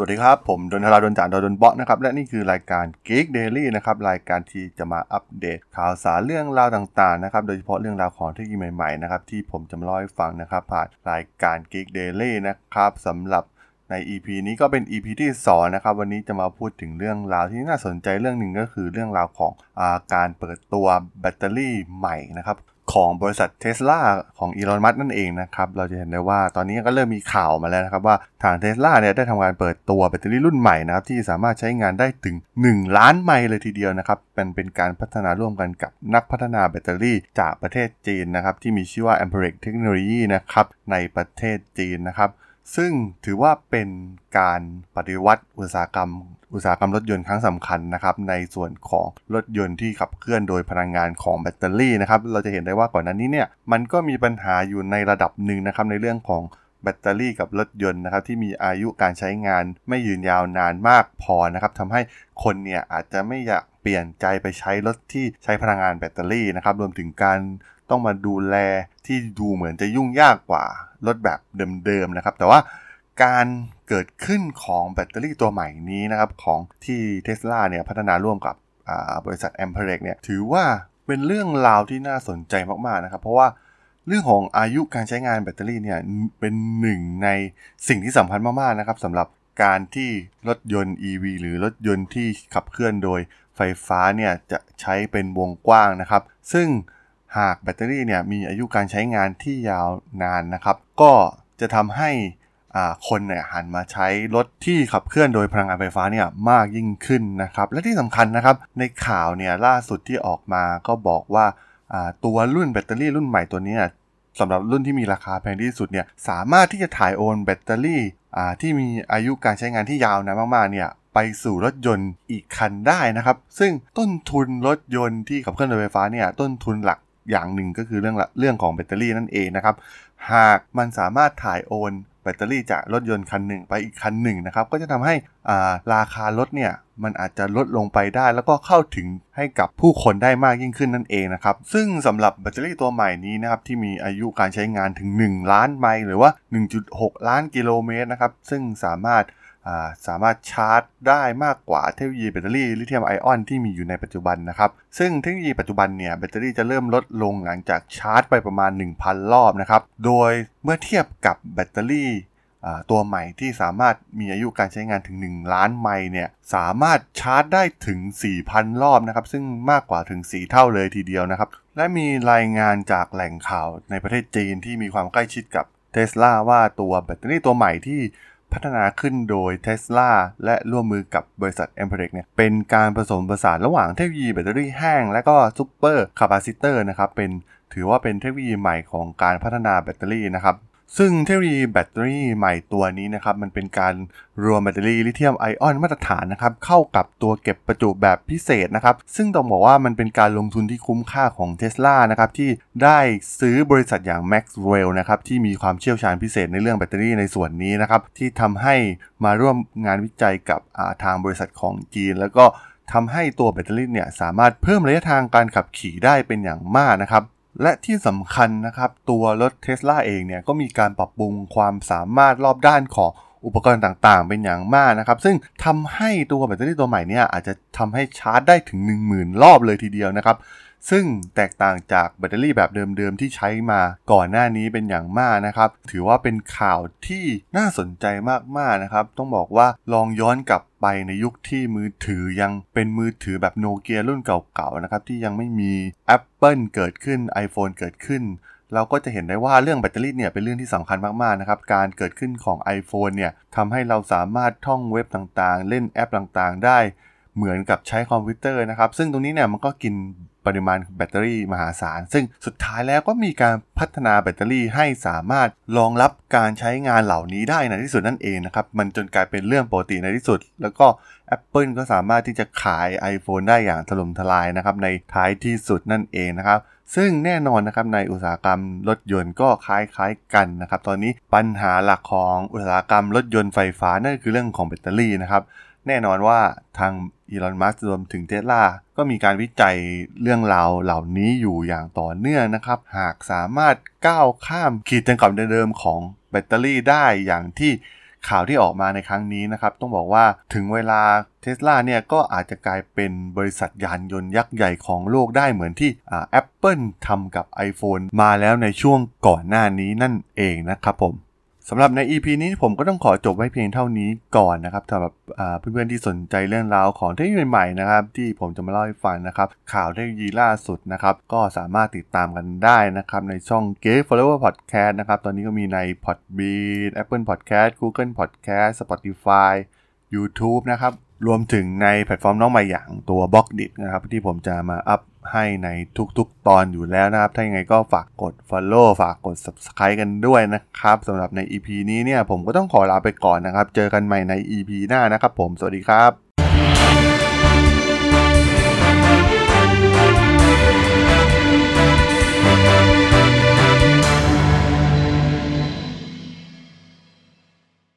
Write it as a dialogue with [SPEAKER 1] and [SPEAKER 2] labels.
[SPEAKER 1] สวัสดีครับ ผมดนทราดนจานดนเบาะนะครับ และนี่คือรายการ Geek Daily นะครับ รายการที่จะมาอัปเดตข่าวสารเรื่องราวต่างๆนะครับ โดยเฉพาะเรื่องราวของเทคโนโลยีใหม่ๆนะครับที่ผมจะมาเล่าให้ฟังนะครับ ผ่านรายการ Geek Daily นะครับสำหรับใน EP นี้ก็เป็น EP ที่2นะครับ วันนี้จะมาพูดถึงเรื่องราวที่น่าสนใจเรื่องหนึ่งก็คือเรื่องราวของอาการเปิดตัวแบตเตอรี่ใหม่นะครับ ของบริษัทเทสลาของอีลอนมัสนั่นเองนะครับ เราจะเห็นได้ว่าตอนนี้ก็เริ่มมีข่าวมาแล้วนะครับ ว่าทางเทสลาเนี่ยได้ทำการเปิดตัวแบตเตอรี่รุ่นใหม่นะครับ ที่สามารถใช้งานได้ถึง 1 ล้านไมล์เลยทีเดียวนะครับเป็นเป็นการพัฒนาร่วมกันกับนักพัฒนาแบตเตอรี่จากประเทศจีนนะครับ ที่มีชื่อว่า Amperix Technology นะครับในประเทศจีนนะครับ ซึ่งถือว่าเป็นการปฏิวัติอุตสาหกรรม อุตสาหกรรมรถยนต์ครั้งสำคัญนะครับ ในส่วนของรถยนต์ที่ขับเคลื่อนโดยพลังงานของแบตเตอรี่นะครับ เราจะเห็นได้ว่าก่อนหน้านี้เนี่ยมันก็มีปัญหาอยู่ในระดับหนึ่งนะครับในเรื่องของแบตเตอรี่กับรถยนต์นะครับที่มีอายุการใช้งานไม่ยืนยาวนานมากพอนะครับทำให้คนเนี่ยอาจจะไม่อยากเปลี่ยนใจไปใช้รถที่ใช้พลังงานแบตเตอรี่นะครับรวมถึงการ ต้องมาดูแลที่ดูเหมือนจะยุ่งยากกว่ารถแบบเดิมๆนะครับ แต่ว่าการเกิดขึ้นของแบตเตอรี่ตัวใหม่นี้นะครับ ของที่เท s l a เนี่ยพัฒนาร่วมกับบริษัท a m p e r e x เนี่ยถือว่าเป็นเรื่องราวที่น่าสนใจมากๆนะครับ เพราะว่าเรื่องของอายุการใช้งานแบตเตอรี่เนี่ยเป็นหนึ่งในสิ่งที่สำคัญมากๆนะครับสำหรับการที่รถยนต์ EV หรือรถยนต์ที่ขับเคลื่อนโดยไฟฟ้าเนี่ยจะใช้เป็นวงกว้างนะครับ ซึ่ง หากแบตเตอรี่เนี่ยมีอายุการใช้งานที่ยาวนานนะครับ ก็จะทำให้คนเนี่ยหันมาใช้รถที่ขับเคลื่อนโดยพลังงานไฟฟ้าเนี่ยมากยิ่งขึ้นนะครับ และที่สำคัญนะครับ ในข่าวเนี่ยล่าสุดที่ออกมาก็บอกว่าตัวรุ่นแบตเตอรี่รุ่นใหม่ตัวนี้สำหรับรุ่นที่มีราคาแพงที่สุดเนี่ยสามารถที่จะถ่ายโอนแบตเตอรี่ที่มีอายุการใช้งานที่ยาวนานมากๆเนี่ยไปสู่รถยนต์อีกคันได้นะครับ ซึ่งต้นทุนรถยนต์ที่ขับเคลื่อนโดยไฟฟ้าเนี่ยต้นทุนหลัก อย่างหนึ่งก็คือเรื่องเรื่องของแบตเตอรี่นั่นเองนะครับ หากมันสามารถถ่ายโอนแบตเตอรี่จากรถยนต์คันหนึ่งไปอีกคันหนึ่งนะครับ ก็จะทำให้ราคารถเนี่ยมันอาจจะลดลงไปได้ แล้วก็เข้าถึงให้กับผู้คนได้มากยิ่งขึ้นนั่นเองนะครับ ซึ่งสำหรับแบตเตอรี่ตัวใหม่นี้นะครับที่มีอายุการใช้งานถึง 1 ล้านไมล์หรือว่า 1.6 ล้านกิโลเมตรนะครับ ซึ่งสามารถ สามารถชาร์จได้มากกว่าเทคโนโลยีแบตเตอรี่ลิเธียมไอออนที่มีอยู่ในปัจจุบันนะครับซึ่งเทคโนโลยีปัจจุบันเนี่ยแบตเตอรี่จะเริ่มลดลงหลังจากชาร์จไปประมาณ 1,000 รอบนะครับโดยเมื่อเทียบกับแบตเตอรี่ตัวใหม่ที่สามารถมีอายุการใช้งานถึง 1 ล้านไมล์เนี่ยสามารถชาร์จได้ถึง 4,000 รอบนะครับซึ่งมากกว่าถึง 4 เท่าเลยทีเดียวนะครับและมีรายงานจากแหล่งข่าวในประเทศจีนที่มีความใกล้ชิดกับเทสลาว่าตัวแบตเตอรี่ตัวใหม่ที่ พัฒนาขึ้นโดย Tesla และร่วมมือกับบริษัท a m p e r e x เนี่ยเป็นการผสมผสานระหว่างเทคโนโลยีแบตเตอรี่แห้ง และก็ supercapacitor นะครับเป็นถือว่าเป็นเทคโนโลยีใหม่ของการพัฒนาแบตเตอรี่นะครับ ซึ่งเทคโนโลยีแบตเตอรี่ใหม่ตัวนี้นะครับ มันเป็นการรวมแบตเตอรี่ลิเธียมไอออนมาตรฐานนะครับ เข้ากับตัวเก็บประจุแบบพิเศษนะครับ ซึ่งต้องบอกว่ามันเป็นการลงทุนที่คุ้มค่าของ Tesla นะครับ ที่ได้ซื้อบริษัทอย่าง Maxwell นะครับ ที่มีความเชี่ยวชาญพิเศษในเรื่องแบตเตอรี่ในส่วนนี้นะครับ ที่ทำให้มาร่วมงานวิจัยกับทางบริษัทของจีน แล้วก็ทำให้ตัวแบตเตอรี่เนี่ยสามารถเพิ่มระยะทางการขับขี่ได้เป็นอย่างมากนะครับ และที่สำคัญนะครับตัวรถเทส l a เองเนี่ยก็มีการปรับปรุงความสามารถรอบด้านของอุปกรณ์ต่างๆ เป็นอย่างมากนะครับ ซึ่งทำให้ตัวแบตเตอรี่ตัวใหม่เนี่ยอาจจะทำให้ชาร์จได้ถึง 10,000 รอบเลยทีเดียวนะครับ ซึ่งแตกต่างจากแบตเตอรี่แบบเดิมๆที่ใช้มาก่อนหน้านี้เป็นอย่างมากนะครับ ถือว่าเป็นข่าวที่น่าสนใจมากๆนะครับ ต้องบอกว่าลองย้อนกลับไปในยุคที่มือถือยังเป็นมือถือแบบโนเกียรุ่นเก่าๆนะครับที่ยังไม่มี Apple เกิดขึ้น iPhone เกิดขึ้นเราก็จะเห็นได้ว่าเรื่องแบตเตอรี่เนี่ยเป็นเรื่องที่สำคัญมากๆนะครับ การเกิดขึ้นของ iPhone เนี่ยทำให้เราสามารถท่องเว็บต่างๆ เล่นแอปต่างๆ ได้เหมือนกับใช้คอมพิวเตอร์นะครับ ซึ่งตรงนี้เนี่ยมันก็กิน ปริมาณแบตเตอรี่มหาศาล ซึ่งสุดท้ายแล้วก็มีการพัฒนาแบตเตอรี่ให้สามารถรองรับการใช้งานเหล่านี้ได้ในที่สุดนั่นเองนะครับ มันจนกลายเป็นเรื่องปกติในที่สุด แล้วก็ Apple ก็สามารถที่จะขาย iPhone ได้อย่างถล่มทลายนะครับในท้ายที่สุดนั่นเองนะครับซึ่งแน่นอนนะครับในอุตสาหกรรมรถยนต์ก็คล้ายๆกันนะครับ ตอนนี้ปัญหาหลักของอุตสาหกรรมรถยนต์ไฟฟ้านั่นคือเรื่องของแบตเตอรี่นะครับ แน่นอนว่าทางอีลอน มัสก์รวมถึงเทสลาก็มีการวิจัยเรื่องราวเหล่านี้อยู่อย่างต่อเนื่องนะครับ หากสามารถก้าวข้ามขีดจำกัดเดิมของแบตเตอรี่ได้อย่างที่ข่าวที่ออกมาในครั้งนี้นะครับ ต้องบอกว่าถึงเวลาเทสลาเนี่ยก็อาจจะกลายเป็นบริษัทยานยนต์ยักษ์ใหญ่ของโลกได้เหมือนที่แอปเปิลทำกับ iPhone มาแล้วในช่วงก่อนหน้านี้นั่นเองนะครับผม สำหรับใน EP นี้ผมก็ต้องขอจบไว้เพียงเท่านี้ก่อนนะครับสำหรับเพื่อนๆที่สนใจเรื่องราวของเทคโนโลยีใหม่ๆนะครับ ที่ผมจะมาเล่าให้ฟังนะครับ ข่าวเทคโนโลยีล่าสุดนะครับ ก็สามารถติดตามกันได้นะครับ ในช่อง g a t e Follower Podcast นะครับ ตอนนี้ก็มีใน Podbean Apple Podcast Google Podcast Spotify YouTube นะครับรวมถึงในแพลตฟอร์มน้องใหม่อย่างตัว Blockdit นะครับที่ผมจะมาอัพ ให้ในทุกๆตอนอยู่แล้วนะครับ ถ้ายังไงก็ฝากกด Follow ฝากกด Subscribe กันด้วยนะครับสำหรับใน EP นี้เนี่ยผมก็ต้องขอลาไปก่อนนะครับ เจอกันใหม่ใน EP หน้านะครับผม สวัสดีครับ